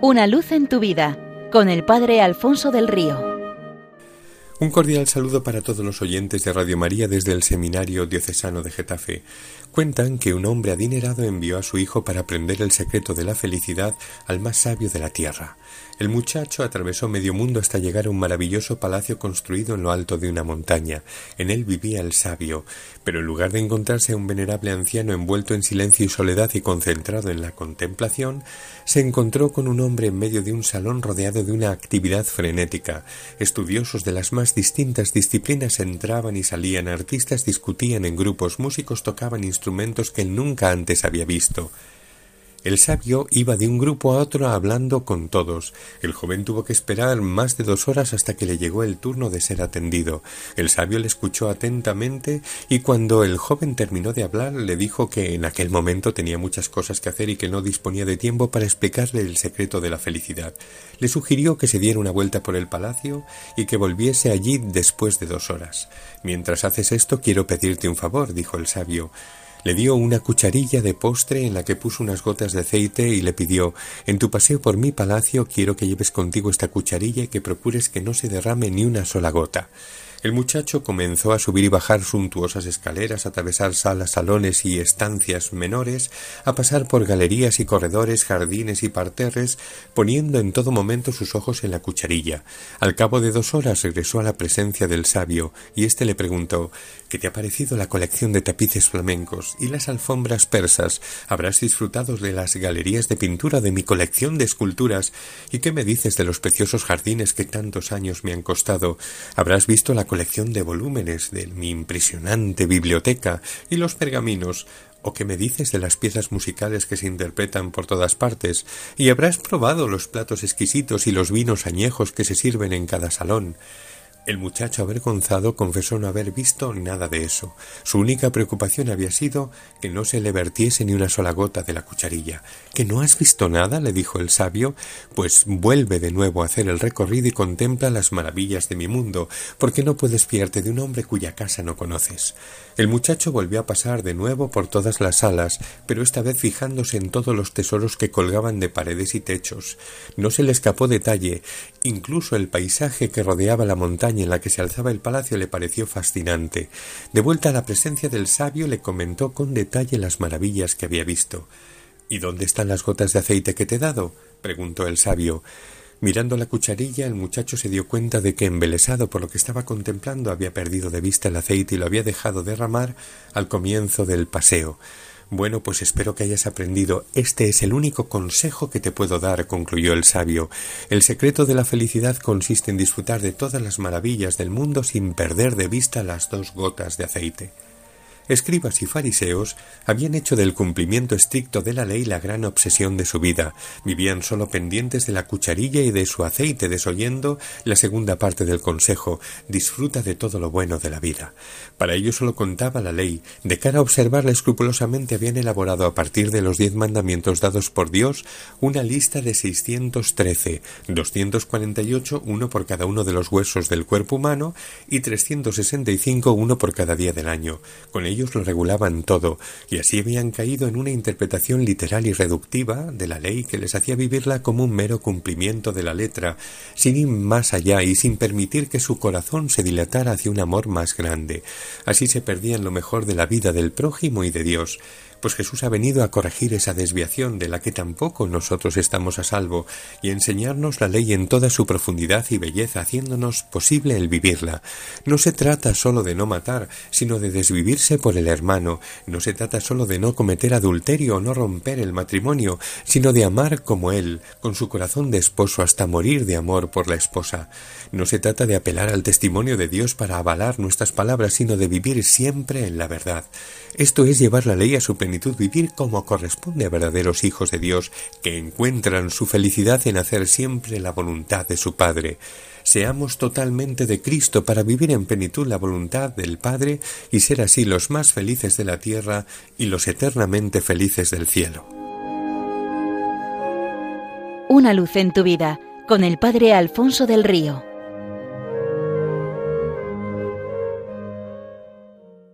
Una luz en tu vida con el Padre Alfonso del Río. Un cordial saludo para todos los oyentes de Radio María desde el Seminario Diocesano de Getafe. Cuentan que un hombre adinerado envió a su hijo para aprender el secreto de la felicidad al más sabio de la tierra. El muchacho atravesó medio mundo hasta llegar a un maravilloso palacio construido en lo alto de una montaña. En él vivía el sabio, pero en lugar de encontrarse un venerable anciano envuelto en silencio y soledad y concentrado en la contemplación, se encontró con un hombre en medio de un salón rodeado de una actividad frenética. Estudiosos de las más distintas disciplinas entraban y salían, artistas discutían en grupos, músicos tocaban instrumentos que él nunca antes había visto. El sabio iba de un grupo a otro hablando con todos. El joven tuvo que esperar más de dos horas hasta que le llegó el turno de ser atendido. El sabio le escuchó atentamente y cuando el joven terminó de hablar le dijo que en aquel momento tenía muchas cosas que hacer y que no disponía de tiempo para explicarle el secreto de la felicidad. Le sugirió que se diera una vuelta por el palacio y que volviese allí después de dos horas. Mientras haces esto quiero pedirte un favor, dijo el sabio. Le dio una cucharilla de postre en la que puso unas gotas de aceite y le pidió En tu paseo por mi palacio quiero que lleves contigo esta cucharilla y que procures que no se derrame ni una sola gota. El muchacho comenzó a subir y bajar suntuosas escaleras, a atravesar salas, salones y estancias menores, a pasar por galerías y corredores, jardines y parterres, poniendo en todo momento sus ojos en la cucharilla. Al cabo de dos horas regresó a la presencia del sabio, y éste le preguntó ¿Qué te ha parecido la colección de tapices flamencos y las alfombras persas? ¿Habrás disfrutado de las galerías de pintura de mi colección de esculturas? ¿Y qué me dices de los preciosos jardines que tantos años me han costado? ¿Habrás visto la colección de volúmenes de mi impresionante biblioteca y los pergaminos, ¿O qué me dices de las piezas musicales que se interpretan por todas partes? ¿Y habrás probado los platos exquisitos y los vinos añejos que se sirven en cada salón? El muchacho avergonzado confesó no haber visto nada de eso. Su única preocupación había sido que no se le vertiese ni una sola gota de la cucharilla. ¿Que no has visto nada? le dijo el sabio. Pues vuelve de nuevo a hacer el recorrido y contempla las maravillas de mi mundo, porque no puedes fiarte de un hombre cuya casa no conoces. El muchacho volvió a pasar de nuevo por todas las salas, pero esta vez fijándose en todos los tesoros que colgaban de paredes y techos. No se le escapó detalle, incluso el paisaje que rodeaba la montaña en la que se alzaba el palacio le pareció fascinante. De vuelta a la presencia del sabio le comentó con detalle las maravillas que había visto. ¿Y dónde están las gotas de aceite que te he dado? preguntó el sabio. Mirando la cucharilla, el muchacho se dio cuenta de que, embelesado por lo que estaba contemplando, había perdido de vista el aceite y lo había dejado derramar al comienzo del paseo. Bueno, pues espero que hayas aprendido. Este es el único consejo que te puedo dar, concluyó el sabio. El secreto de la felicidad consiste en disfrutar de todas las maravillas del mundo sin perder de vista las dos gotas de aceite. Escribas y fariseos habían hecho del cumplimiento estricto de la ley la gran obsesión de su vida, vivían solo pendientes de la cucharilla y de su aceite, desoyendo la segunda parte del consejo disfruta de todo lo bueno de la vida. Para ello solo contaba la ley, de cara a observarla escrupulosamente habían elaborado a partir de los diez mandamientos dados por Dios una lista de seiscientos trece, doscientos cuarenta y ocho, uno por cada uno de los huesos del cuerpo humano y trescientos sesenta y cinco, uno por cada día del año. Con ellos lo regulaban todo, y así habían caído en una interpretación literal y reductiva de la ley que les hacía vivirla como un mero cumplimiento de la letra, sin ir más allá y sin permitir que su corazón se dilatara hacia un amor más grande. Así se perdían lo mejor de la vida del prójimo y de Dios, pues Jesús ha venido a corregir esa desviación de la que tampoco nosotros estamos a salvo y enseñarnos la ley en toda su profundidad y belleza, haciéndonos posible el vivirla. No se trata sólo de no matar, sino de desvivirse por el hermano, no se trata sólo de no cometer adulterio o no romper el matrimonio, sino de amar como él, con su corazón de esposo hasta morir de amor por la esposa. No se trata de apelar al testimonio de Dios para avalar nuestras palabras, sino de vivir siempre en la verdad. Esto es llevar la ley a su vivir como corresponde a verdaderos hijos de Dios, que encuentran su felicidad en hacer siempre la voluntad de su Padre. Seamos totalmente de Cristo para vivir en plenitud la voluntad del Padre y ser así los más felices de la tierra y los eternamente felices del cielo. Una luz en tu vida con el Padre Alfonso del Río.